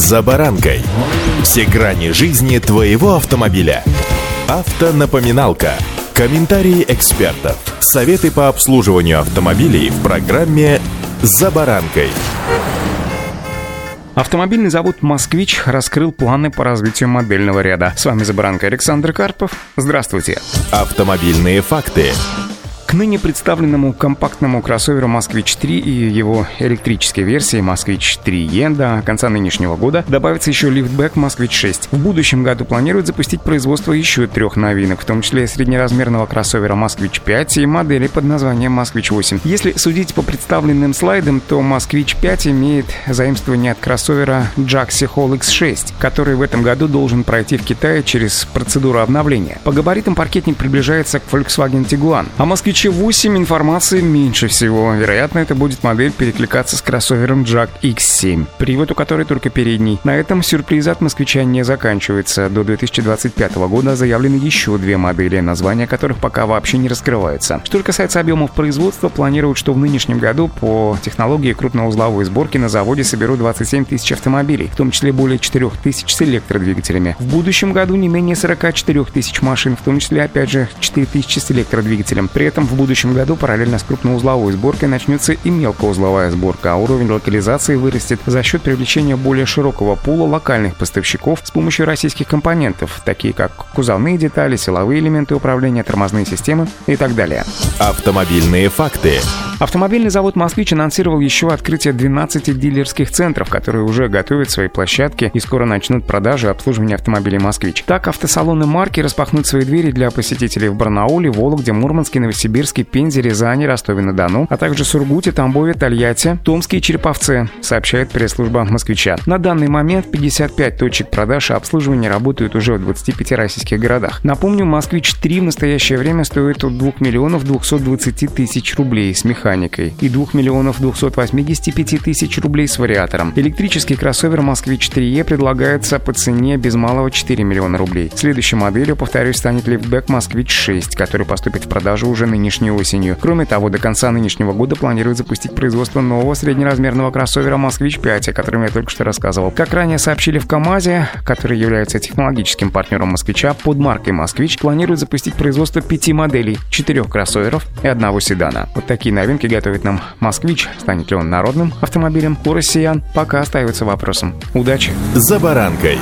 «За баранкой». Все грани жизни твоего автомобиля. Автонапоминалка. Комментарии экспертов. Советы по обслуживанию автомобилей в программе «За баранкой». Автомобильный завод «Москвич» раскрыл планы по развитию модельного ряда. С вами «За баранкой» Александр Карпов. Здравствуйте. Автомобильные факты. К ныне представленному компактному кроссоверу «Москвич-3» и его электрической версии «Москвич-3Е» до конца нынешнего года добавится еще лифтбэк «Москвич-6». В будущем году планируют запустить производство еще трех новинок, в том числе среднеразмерного кроссовера «Москвич-5» и модели под названием «Москвич-8». Если судить по представленным слайдам, то «Москвич-5» имеет заимствование от кроссовера «Джакси Hall X6», который в этом году должен пройти в Китае через процедуру обновления. По габаритам паркетник приближается к Volkswagen Tiguan, а «Москвич 2008 информации меньше всего. Вероятно, это будет модель перекликаться с кроссовером Jack X7, привод у которой только передний. На этом сюрпризы от москвича не заканчиваются. До 2025 года заявлены еще две модели, названия которых пока вообще не раскрываются. Что касается объемов производства, планируют, что в нынешнем году по технологии крупноузловой сборки на заводе соберут 27 тысяч автомобилей, в том числе более 4 тысяч с электродвигателями. В будущем году не менее 44 тысяч машин, в том числе, опять же, 4 тысячи с электродвигателем. При этом в будущем году параллельно с крупноузловой сборкой начнется и мелкоузловая сборка, а уровень локализации вырастет за счет привлечения более широкого пула локальных поставщиков с помощью российских компонентов, такие как кузовные детали, силовые элементы управления, тормозные системы и так далее. Автомобильные факты. Автомобильный завод «Москвич» анонсировал еще открытие 12 дилерских центров, которые уже готовят свои площадки и скоро начнут продажи и обслуживание автомобилей «Москвич». Так, автосалоны марки распахнут свои двери для посетителей в Барнауле, Вологде, Мурманске, Новосибирске, Пензе, Рязани, Ростове-на-Дону, а также Сургуте, Тамбове, Тольятти, Томске и Череповце, сообщает пресс-служба «Москвича». На данный момент 55 точек продаж и обслуживания работают уже в 25 российских городах. Напомню, «Москвич-3» в настоящее время стоит от 2 миллионов 220 тысяч рублей с механикой и 2 миллионов 285 тысяч рублей с вариатором. Электрический кроссовер «Москвич 3Е» предлагается по цене без малого 4 миллиона рублей. Следующей моделью, повторюсь, станет лифтбэк «Москвич 6», который поступит в продажу уже нынешней осенью. Кроме того, до конца нынешнего года планируют запустить производство нового среднеразмерного кроссовера «Москвич 5», о котором я только что рассказывал. Как ранее сообщили в КАМАЗе, который является технологическим партнером «Москвича», под маркой «Москвич» планируют запустить производство пяти моделей, четырех кроссоверов и одного седана. Вот такие новинки готовит нам «Москвич». Станет ли он народным автомобилем у россиян, пока остается вопросом. Удачи! «За баранкой»